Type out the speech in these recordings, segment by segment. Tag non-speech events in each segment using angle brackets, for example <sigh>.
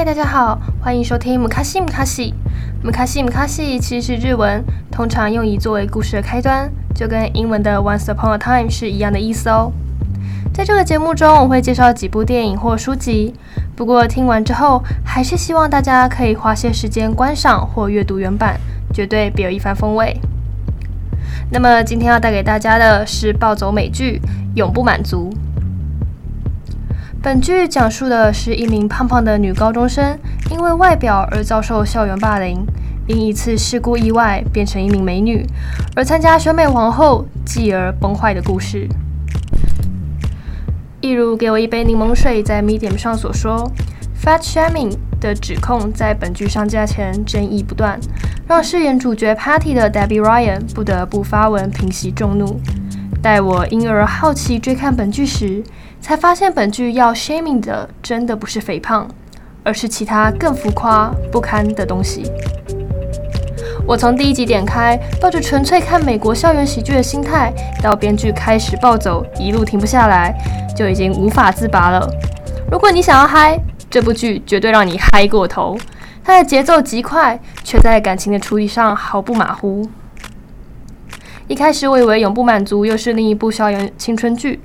嗨，大家好，欢迎收听姆卡西姆卡西。姆卡西姆卡西其实是日文，通常用以作为故事的开端，就跟英文的 Once Upon a Time 是一样的意思哦。在这个节目中，我会介绍几部电影或书籍，不过听完之后，还是希望大家可以花些时间观赏或阅读原版，绝对别有一番风味。那么今天要带给大家的是暴走美剧《永不满足》。本剧讲述的是一名胖胖的女高中生，因为外表而遭受校园霸凌，因一次事故意外变成一名美女，而参加选美皇后，继而崩坏的故事。一如给我一杯柠檬水在 Medium 上所说，Fat Shaming 的指控在本剧上架前争议不断，让饰演主角 Patty 的 Debbie Ryan 不得不发文平息众怒。待我因而好奇追看本剧时，才发现本剧要 shaming 的真的不是肥胖，而是其他更浮夸不堪的东西。我从第一集点开，抱着纯粹看美国校园喜剧的心态，到编剧开始暴走，一路停不下来，就已经无法自拔了。如果你想要嗨，这部剧绝对让你嗨过头。它的节奏极快，却在感情的处理上毫不马虎。一开始我以为永不满足又是另一部校园青春剧。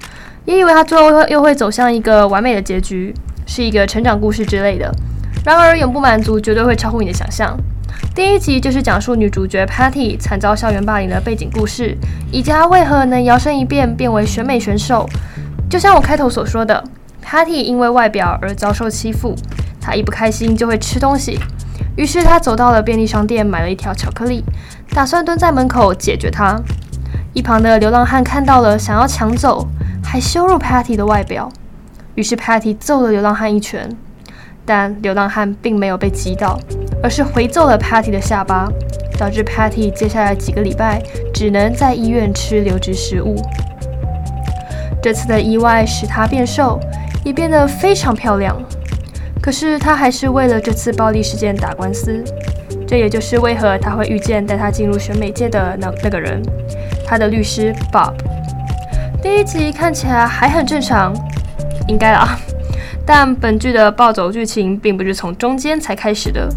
也以为它最后又会走向一个完美的结局，是一个成长故事之类的。然而，永不满足绝对会超乎你的想象。第一集就是讲述女主角 Patty 惨遭校园霸凌的背景故事，以及她为何能摇身一变变为选美选手。就像我开头所说的，Patty 因为外表而遭受欺负，她一不开心就会吃东西。于是他走到了便利商店，买了一条巧克力，打算蹲在门口解决它。一旁的流浪汉看到了，想要抢走。还羞辱 Patty 的外表，于是 Patty 揍了流浪汉一拳，但流浪汉并没有被击倒，而是回揍了 Patty 的下巴，导致 Patty 接下来几个礼拜只能在医院吃流质食物。这次的意外使她变瘦，也变得非常漂亮。可是他还是为了这次暴力事件打官司，这也就是为何他会遇见带他进入选美界的那那个人，他的律师 Bob。第一集看起来还很正常，应该啦。但本剧的暴走剧情并不是从中间才开始的。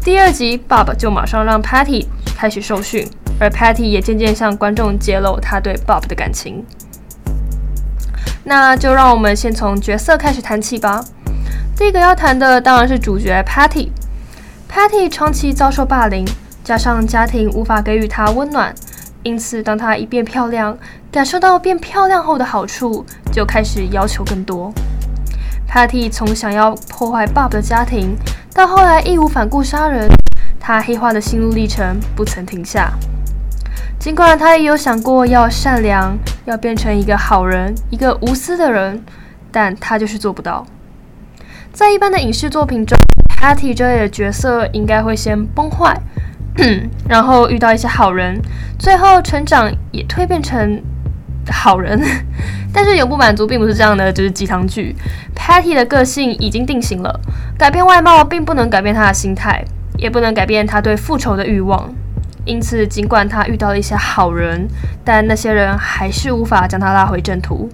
第二集，Bob 就马上让 Patty 开始受训，而 Patty 也渐渐向观众揭露他对 Bob 的感情。那就让我们先从角色开始谈起吧。第一个要谈的当然是主角 Patty。Patty 长期遭受霸凌，加上家庭无法给予她温暖。因此，当她一变漂亮，感受到变漂亮后的好处，就开始要求更多。Patty 从想要破坏 Bob 的家庭，到后来义无反顾杀人，她黑化的心路历程不曾停下。尽管她也有想过要善良，要变成一个好人，一个无私的人，但她就是做不到。在一般的影视作品中，Patty 这类的角色应该会先崩坏。<clears throat> 然后遇到一些好人，最后成长也蜕变成好人。<laughs> 但是永不满足并不是这样的，就是鸡汤剧。Patty 的个性已经定型了，改变外貌并不能改变他的心态，也不能改变他对复仇的欲望。因此，尽管他遇到了一些好人，但那些人还是无法将他拉回正途。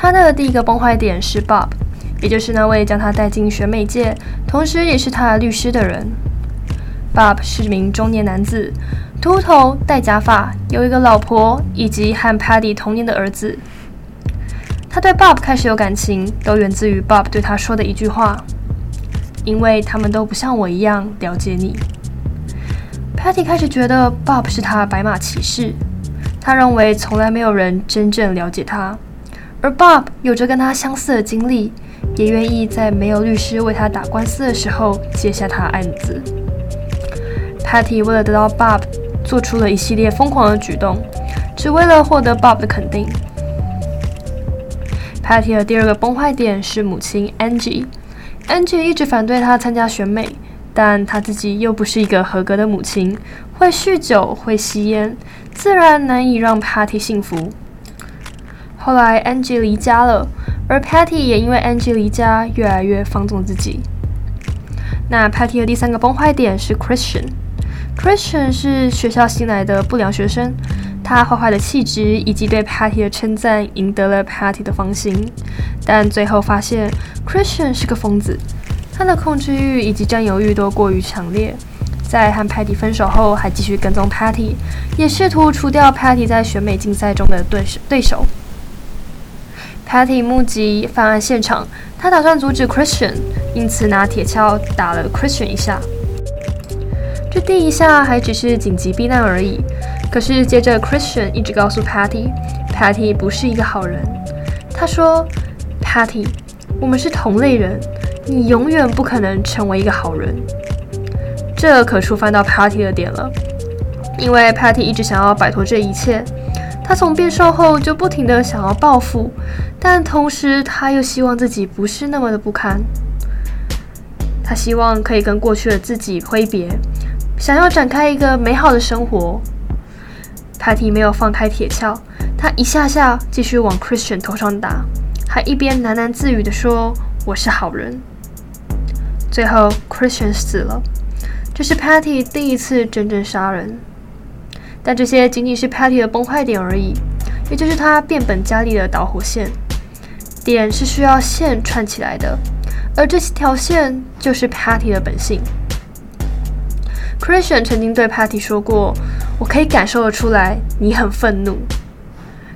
他的第一个崩坏点是 Bob。也就是那位将他带进选美界，同时也是他律师的人。Bob 是名中年男子，秃头，戴假发，有一个老婆，以及和 Patty 同年的儿子。他对 Bob 开始有感情，都源自于 Bob 对他说的一句话：“因为他们都不像我一样了解你。” Patty 开始觉得 Bob 是他白马骑士，他认为从来没有人真正了解他，而 Bob 有着跟他相似的经历。也愿意在没有律师为他打官司的时候接下他的案子。Patty 为了得到 Bob，做出了一系列疯狂的举动，只为了获得 Bob 的肯定。Patty 的第二个崩坏点是母亲 Angie。Angie 一直反对他参加选美，但他自己又不是一个合格的母亲，会酗酒，会吸烟，自然难以让 Patty 幸福。后来 Angie 离家了。而 Patty 也因为 Angie 离家，越来越放纵自己。那 Patty 的第三个崩坏点是 Christian，Christian 是学校新来的不良学生，他坏坏的气质以及对 Patty 的称赞赢得了 Patty 的芳心，但最后发现 Christian 是个疯子，他的控制欲以及占有欲都过于强烈。在和 Patty 分手后，还继续跟踪 Patty，也试图除掉 Patty 在选美竞赛中的对手对手。Patty 目击犯案现场，他打算阻止 Christian，因此拿铁锹打了 Christian 一下。这第一下还只是紧急避难而已，可是接着 Christian 一直告诉 Patty，Patty 不是一个好人。他说：“Patty，我们是同类人，你永远不可能成为一个好人。”这可触犯到 Patty 的点了，因为 Patty 一直想要摆脱这一切。他从变瘦后就不停地想要报复，但同时他又希望自己不是那么的不堪。他希望可以跟过去的自己挥别，想要展开一个美好的生活。Patty 没有放开铁锹，他一下下继续往 Christian 头上打，还一边喃喃自语地说：“我是好人。”最后 Christian 死了。这是 Patty 第一次真正杀人，但这些仅仅是 Patty 的崩坏点而已，也就是他变本加厉的导火线。点是需要线串起来的，而这条线就是 Patty 的本性。Christian 曾经对 Patty 说过：“我可以感受得出来，你很愤怒。”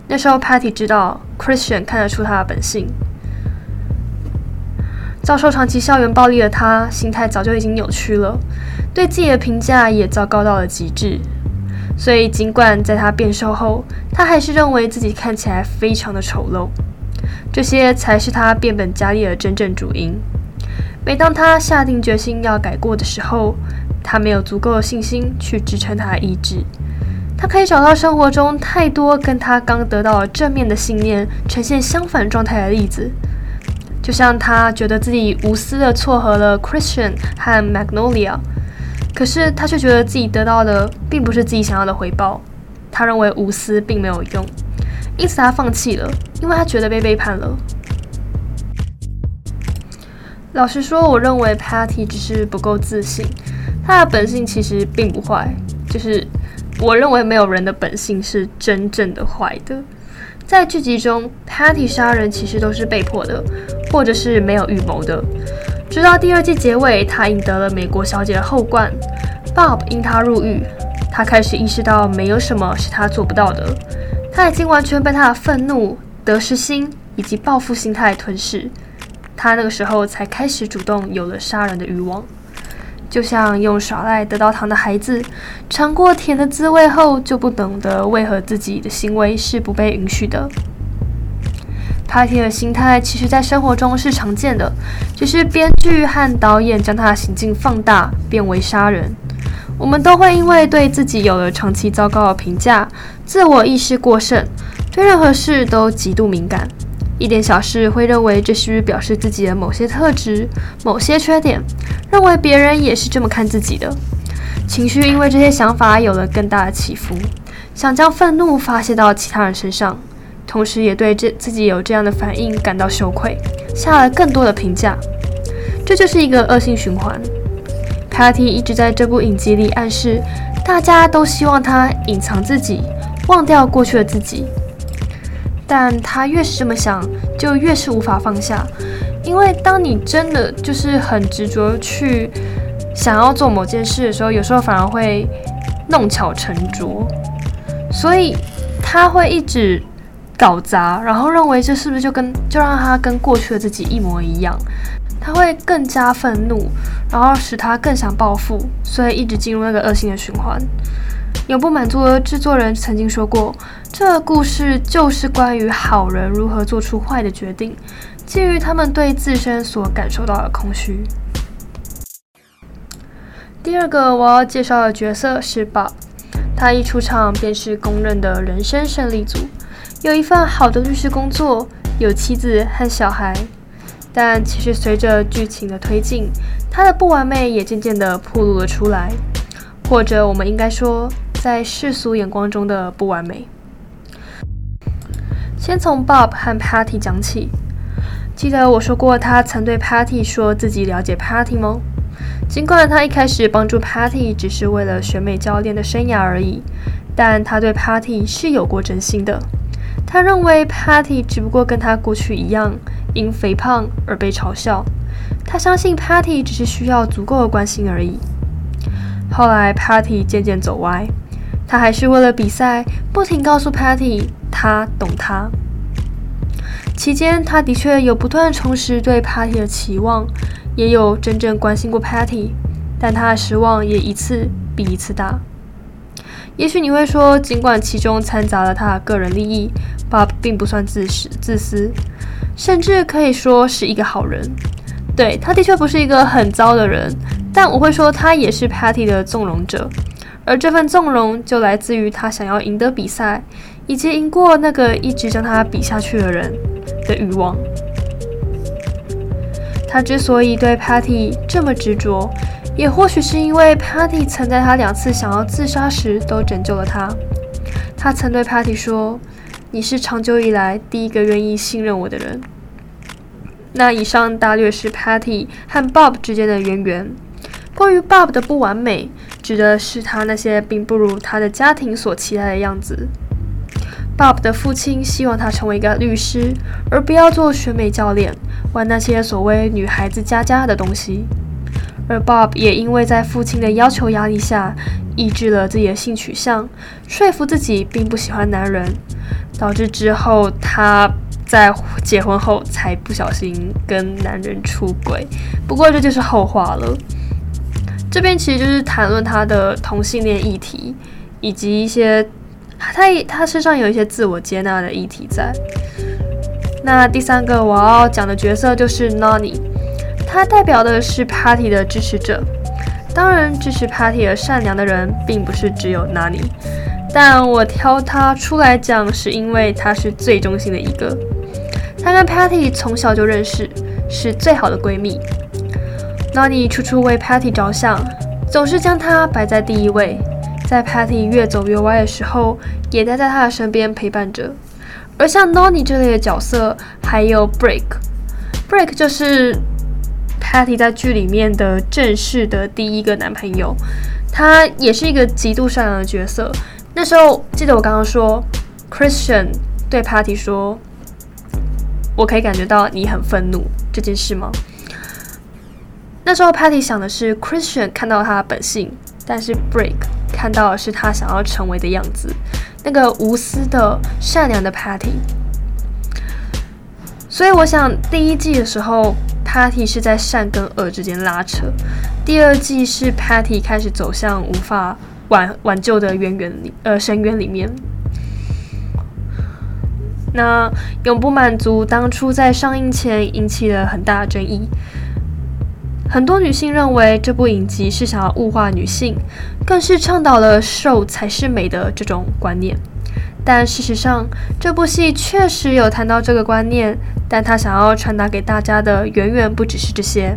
那时候 Patty 知道 Christian 看得出他的本性。遭受长期校园暴力的他，心态早就已经扭曲了，对自己的评价也糟糕到了极致。所以，尽管在他变瘦后，他还是认为自己看起来非常的丑陋。这些才是他变本加厉的真正主因。每当他下定决心要改过的时候，他没有足够的信心去支撑他的意志。他可以找到生活中太多跟他刚得到正面的信念呈现相反状态的例子。就像他觉得自己无私的撮合了 Christian 和 Magnolia，可是他却觉得自己得到的并不是自己想要的回报。他认为无私并没有用，因此他放弃了，因为他觉得被背叛了。老实说，我认为 Patty 只是不够自信，他的本性其实并不坏。就是我认为没有人的本性是真正的坏的。在剧集中，Patty 杀人其实都是被迫的，或者是没有预谋的。直到第二季结尾，他赢得了美国小姐的后冠，Bob 因他入狱，他开始意识到没有什么是他做不到的。他已经完全被他的愤怒、得失心以及报复心态吞噬，他那个时候才开始主动有了杀人的欲望。就像用耍赖得到糖的孩子，尝过甜的滋味后，就不懂得为何自己的行为是不被允许的。Patty 的心态其实在生活中是常见的，只是编剧和导演将他的行径放大，变为杀人。我们都会因为对自己有了长期糟糕的评价，自我意识过剩，对任何事都极度敏感。一点小事会认为这是表示自己的某些特质、某些缺点，认为别人也是这么看自己的。情绪因为这些想法有了更大的起伏，想将愤怒发泄到其他人身上，同时也对这自己有这样的反应感到羞愧，下了更多的评价。这就是一个恶性循环。Patty 一直在这部影集里暗示，大家都希望他隐藏自己，忘掉过去的自己。但他越是这么想，就越是无法放下，因为当你真的就是很执着去想要做某件事的时候，有时候反而会弄巧成拙，所以他会一直搞砸，然后认为这是不是就跟就让他跟过去的自己一模一样，他会更加愤怒，然后使他更想报复，所以一直进入那个恶性的循环。有不满足的制作人曾经说过：“这个故事就是关于好人如何做出坏的决定，基于他们对自身所感受到的空虚。”第二个我要介绍的角色是宝他一出场便是公认的人生胜利组，有一份好的律师工作，有妻子和小孩。但其实随着剧情的推进，他的不完美也渐渐地暴露了出来，或者我们应该说。在世俗眼光中的不完美。先从 Bob 和 Patty 讲起。记得我说过，他曾对 Patty 说自己了解 Patty 吗？尽管他一开始帮助 Patty 只是为了选美教练的生涯而已，但他对 Patty 是有过真心的。他认为 Patty 只不过跟他过去一样，因肥胖而被嘲笑。他相信 Patty 只是需要足够的关心而已。后来 Patty 渐渐走歪，他还是为了比赛不停告诉 Patty 他懂他。期间，他的确有不断重拾对 Patty 的期望，也有真正关心过 Patty，但他的失望也一次比一次大。也许你会说，尽管其中掺杂了他的个人利益，Bob 并不算自私，自私，甚至可以说是一个好人。对，他的确不是一个很糟的人，但我会说他也是 Patty 的纵容者，而这份纵容就来自于他想要赢得比赛，以及赢过那个一直将他比下去的人的欲望。他之所以对 Patty 这么执着，也或许是因为 Patty 曾在他两次想要自杀时都拯救了他。他曾对 Patty 说：“你是长久以来第一个愿意信任我的人。”那以上大略是 Patty 和 Bob 之间的渊源。关于 Bob 的不完美，指的是他那些并不如他的家庭所期待的样子。Bob 的父亲希望他成为一个律师，而不要做选美教练，玩那些所谓女孩子家家的东西。而 Bob 也因为在父亲的要求压力下，抑制了自己的性取向，说服自己并不喜欢男人，导致之后他在结婚后才不小心跟男人出轨。不过这就是后话了。这边其实就是谈论他的同性恋议题，以及一些。他他身上有一些自我接纳的议题在。那第三个我要讲的角色就是 Nany，他代表的是 Patty 的支持者。当然，支持 Patty 而善良的人并不是只有 Nany，但我挑他出来讲，是因为他是最忠心的一个。他跟 Patty 从小就认识，是最好的闺蜜。Nany 处处为 Patty 着想，总是将她摆在第一位。在 Patty 越走越歪的时候，也待在她的身边陪伴着。而像 Nany 这类的角色，还有 Break，Break 就是 Patty 在剧里面的正式的第一个男朋友，他也是一个极度善良的角色。那时候记得我刚刚说，Christian 对 Patty 说：“我可以感觉到你很愤怒这件事吗？”那时候 Patty 想的是 Christian 看到他的本性，但是 Brick。看到的是他想要成为的样子，那个无私的、善良的 Patty。所以我想，第一季的时候，Patty 是在善跟恶之间拉扯；第二季是 Patty 开始走向无法挽挽救的渊源里，呃，深渊里面。那永不满足，当初在上映前引起了很大的争议。很多女性认为这部影集是想要物化女性，更是倡导了瘦才是美的这种观念。但事实上，这部戏确实有谈到这个观念，但他想要传达给大家的远远不只是这些。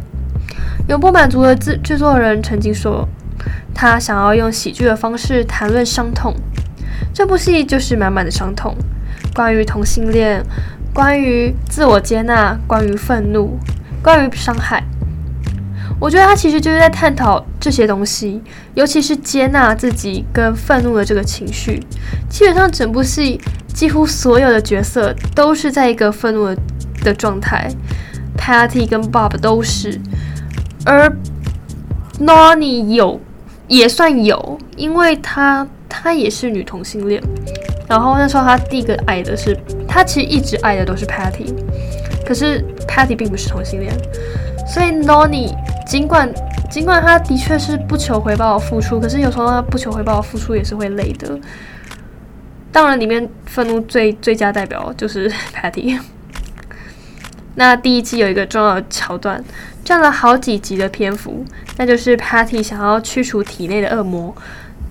永不满足的制制作人曾经说，他想要用喜剧的方式谈论伤痛。这部戏就是满满的伤痛，关于同性恋，关于自我接纳，关于愤怒，关于伤害。我觉得他其实就是在探讨这些东西，尤其是接纳自己跟愤怒的这个情绪。基本上整部戏几乎所有的角色都是在一个愤怒的状态，Patty 跟 Bob 都是，而 Nany 有也算有，因为他他也是女同性恋。然后那时候他第一个爱的是，他其实一直爱的都是 Patty，可是 Patty 并不是同性恋，所以 Nany。尽管尽管他的确是不求回报的付出，可是有时候他不求回报的付出也是会累的。当然，里面愤怒最最佳代表就是 Patty。那第一季有一个重要的桥段，占了好几集的篇幅，那就是 Patty 想要驱除体内的恶魔。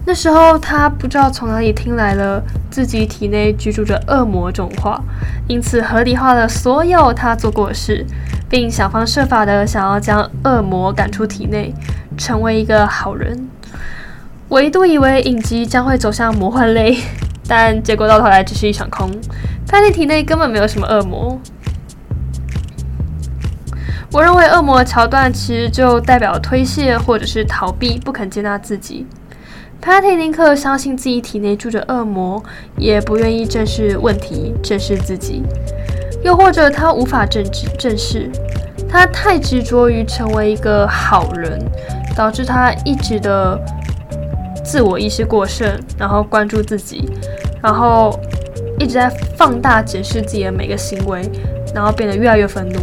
那时候他不知道从哪里听来了自己体内居住着恶魔这种话，因此合理化了所有他做过的事，并想方设法的想要将恶魔赶出体内，成为一个好人。我一度以为影集将会走向魔幻类，但结果到头来只是一场空。Patty 体内根本没有什么恶魔。我认为恶魔的桥段其实就代表推卸或者是逃避，不肯接纳自己。Patty 宁可相信自己体内住着恶魔，也不愿意正视问题，正视自己。又或者他无法正直正视，他太执着于成为一个好人，导致他一直的自我意识过剩，然后关注自己，然后一直在放大检视自己的每个行为，然后变得越来越愤怒。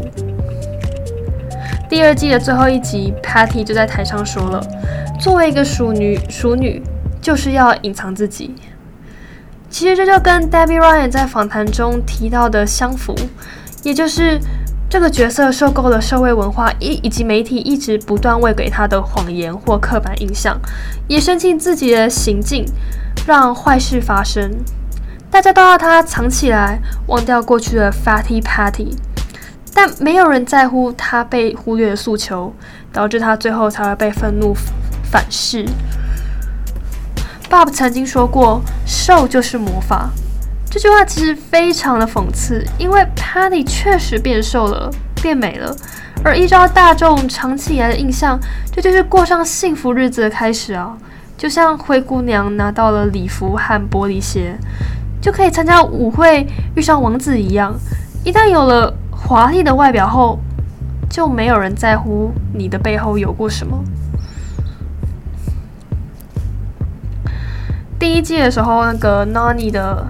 第二季的最后一集，Patty 就在台上说了：“作为一个淑女，淑女就是要隐藏自己。”其实这就跟 Debbie Ryan 在访谈中提到的相符，也就是这个角色受够了社会文化以以及媒体一直不断喂给他的谎言或刻板印象，也深信自己的行径让坏事发生。大家都要他藏起来，忘掉过去的 Fatty Patty。但没有人在乎他被忽略的诉求，导致他最后才会被愤怒反噬。Bob 曾经说过：“瘦就是魔法。”这句话其实非常的讽刺，因为 Patty 确实变瘦了，变美了，而依照大众长期以来的印象，这就是过上幸福日子的开始啊！就像灰姑娘拿到了礼服和玻璃鞋，就可以参加舞会，遇上王子一样。一旦有了华丽的外表后，就没有人在乎你的背后有过什么。第一季的时候，那个 Nani 的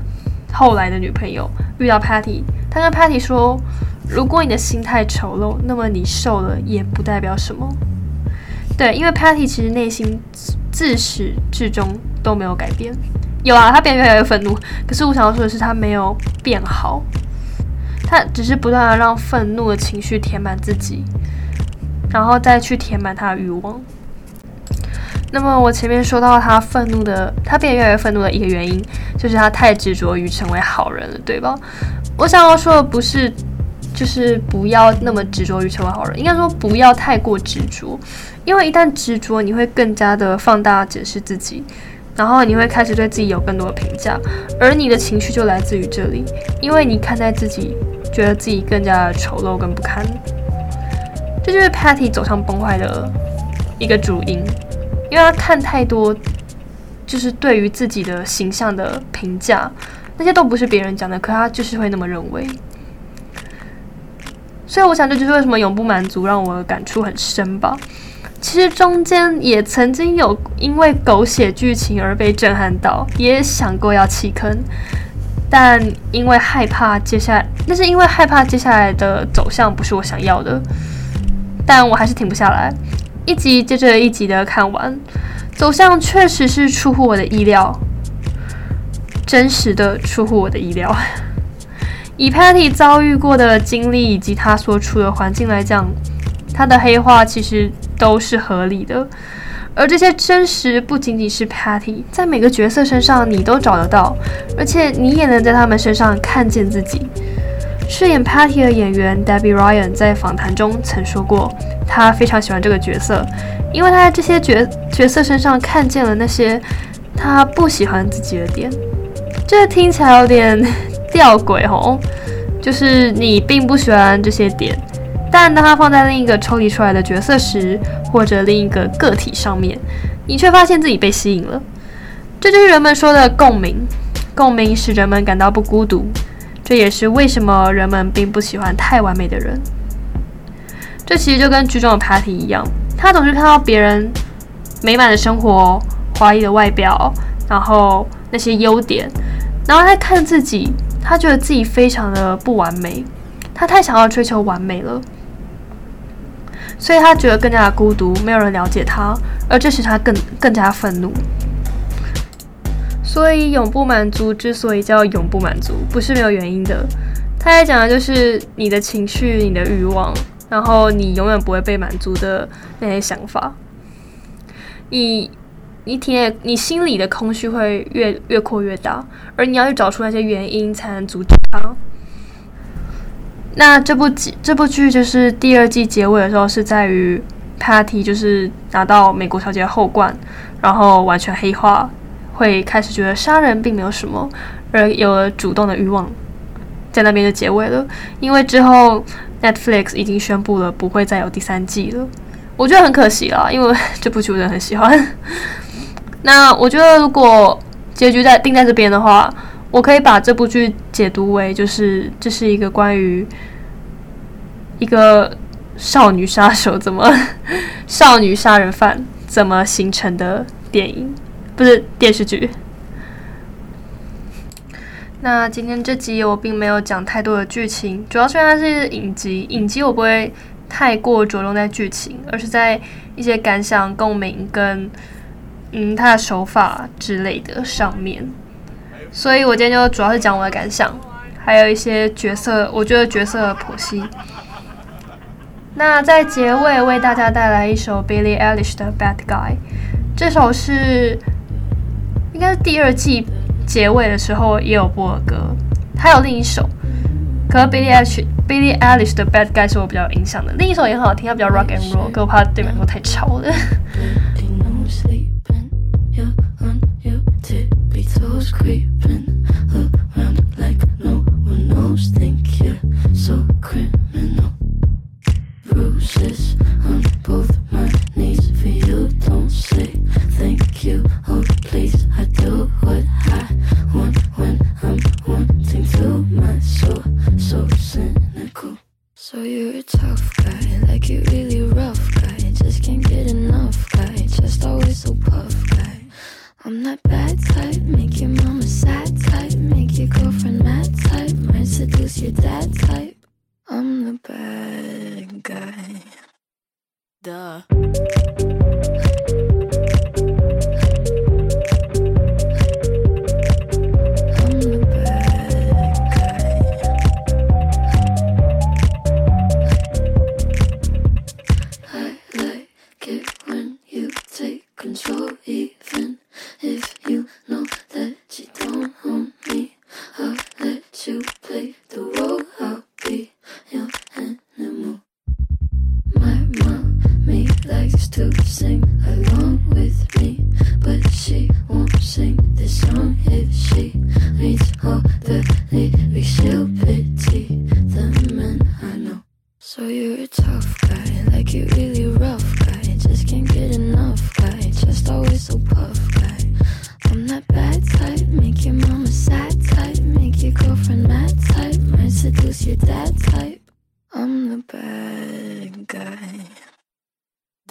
后来的女朋友遇到 Patty，她跟 Patty 说：“如果你的心态丑陋，那么你瘦了也不代表什么。”对，因为 Patty 其实内心自始至终都没有改变。有啊，她变得越来越愤怒，可是我想要说的是，她没有变好。他只是不断的让愤怒的情绪填满自己，然后再去填满他的欲望。那么我前面说到他愤怒的，他变得越来越愤怒的一个原因，就是他太执着于成为好人了，对吧？我想要说的不是，就是不要那么执着于成为好人，应该说不要太过执着，因为一旦执着，你会更加的放大解释自己。然后你会开始对自己有更多的评价，而你的情绪就来自于这里，因为你看待自己，觉得自己更加的丑陋跟不堪。这就是 Patty 走向崩坏的一个主因，因为他看太多，就是对于自己的形象的评价，那些都不是别人讲的，可他就是会那么认为。所以我想，这就是为什么永不满足让我感触很深吧。其实中间也曾经有因为狗血剧情而被震撼到，也想过要弃坑，但因为害怕接下来，那是因为害怕接下来的走向不是我想要的，但我还是停不下来，一集接着一集的看完，走向确实是出乎我的意料，真实的出乎我的意料。<laughs> 以 Patty 遭遇过的经历以及他所处的环境来讲，他的黑化其实。都是合理的，而这些真实不仅仅是 Patty，在每个角色身上你都找得到，而且你也能在他们身上看见自己。饰演 Patty 的演员 Debbie Ryan 在访谈中曾说过，他非常喜欢这个角色，因为他在这些角角色身上看见了那些他不喜欢自己的点。这听起来有点 <laughs> 吊诡哦，就是你并不喜欢这些点。但当他放在另一个抽离出来的角色时，或者另一个个体上面，你却发现自己被吸引了。这就是人们说的共鸣。共鸣使人们感到不孤独，这也是为什么人们并不喜欢太完美的人。这其实就跟剧中的 Patty 一样，他总是看到别人美满的生活、华丽的外表，然后那些优点，然后他看自己，他觉得自己非常的不完美，他太想要追求完美了。所以他觉得更加的孤独，没有人了解他，而这使他更更加愤怒。所以永不满足之所以叫永不满足，不是没有原因的。他在讲的就是你的情绪、你的欲望，然后你永远不会被满足的那些想法。你你体内你心里的空虚会越越扩越大，而你要去找出那些原因，才能阻止它。那这部剧，这部剧就是第二季结尾的时候，是在于 Patty 就是拿到美国小姐后冠，然后完全黑化，会开始觉得杀人并没有什么，而有了主动的欲望，在那边就结尾了。因为之后 Netflix 已经宣布了不会再有第三季了。我觉得很可惜啦，因为 <laughs> 这部剧我真的很喜欢。<laughs> 那我觉得如果结局在定在这边的话，我可以把这部剧解读为就是这是一个关于一个少女杀手怎么 <laughs> 少女杀人犯怎么形成的电影，不是电视剧。那今天这集我并没有讲太多的剧情，主要是因为它是影集，影集我不会太过着重在剧情，而是在一些感想、共鸣跟嗯它的手法之类的上面。所以我今天就主要是讲我的感想，还有一些角色，我觉得角色剖析。那在结尾为大家带来一首 Billie Eilish 的《Bad Guy》，这首是应该是第二季。结尾的时候也有播歌，还有另一首，可是 Billie Eilish Billie Eilish 的 Bad Guy 是我比较有印象的，另一首也很好听，它比较 Rock and Roll，可我怕对面说太吵了。<laughs>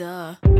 Duh.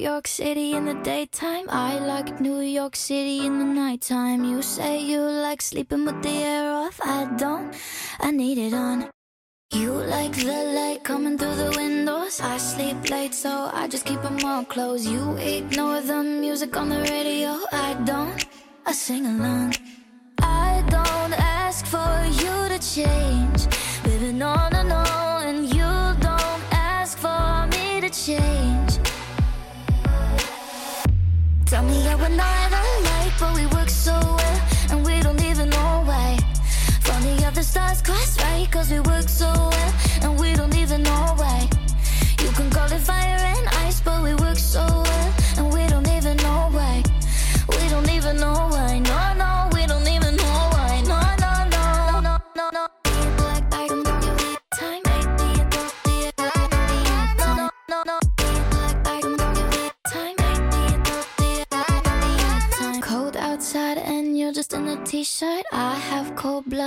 York City in the daytime, I like New York City in the nighttime. You say you like sleeping with the air off, I don't, I need it on. You like the light coming through the windows. I sleep late, so I just keep them all closed. You ignore the music on the radio. I don't, I sing along. I don't ask for you to change. But we work so well, and we don't even know why. Funny how the stars cross right, cause we work so well, and we don't even know why.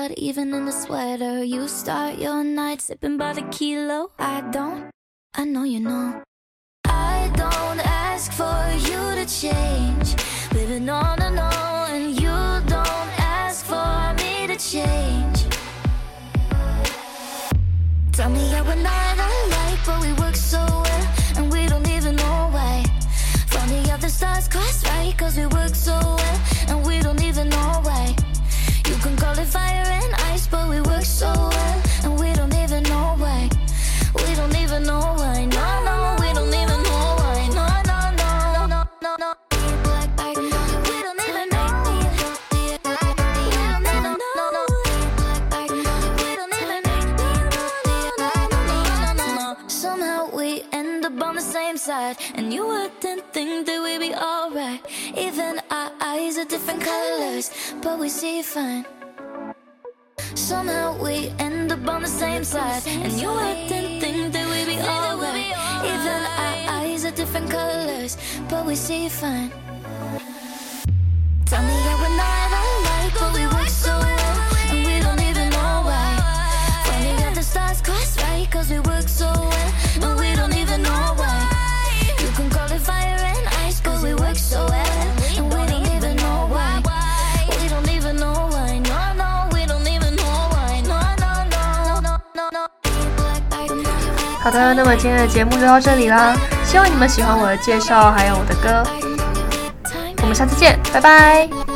Blood even in the sweater. You start your night sipping by the kilo. I don't, I know you know. I don't ask for you to change. Living on no, no. And you don't ask for me to change. Tell me how we're not alike, but we work so well. And we don't even know why. Funny how the stars cross right, cause we work so well. And we don't even know why. You can call it fire and ice, but we work so well. And we don't even know why. We don't even know why. On the same side, and you wouldn't think that we'd be alright. Even our eyes are different colors, but we see fine. Somehow we end up on the same side, and you wouldn't think that we'd be alright. Even our eyes are different colors, but we see fine. Tell me how we're not alike, but we work so well, and we don't even know why. Funny how the stars cross right, cause we work so well, and we don't even know why. 好的，那么今天的节目就到这里啦，希望你们喜欢我的介绍，还有我的歌。我们下次见，拜拜。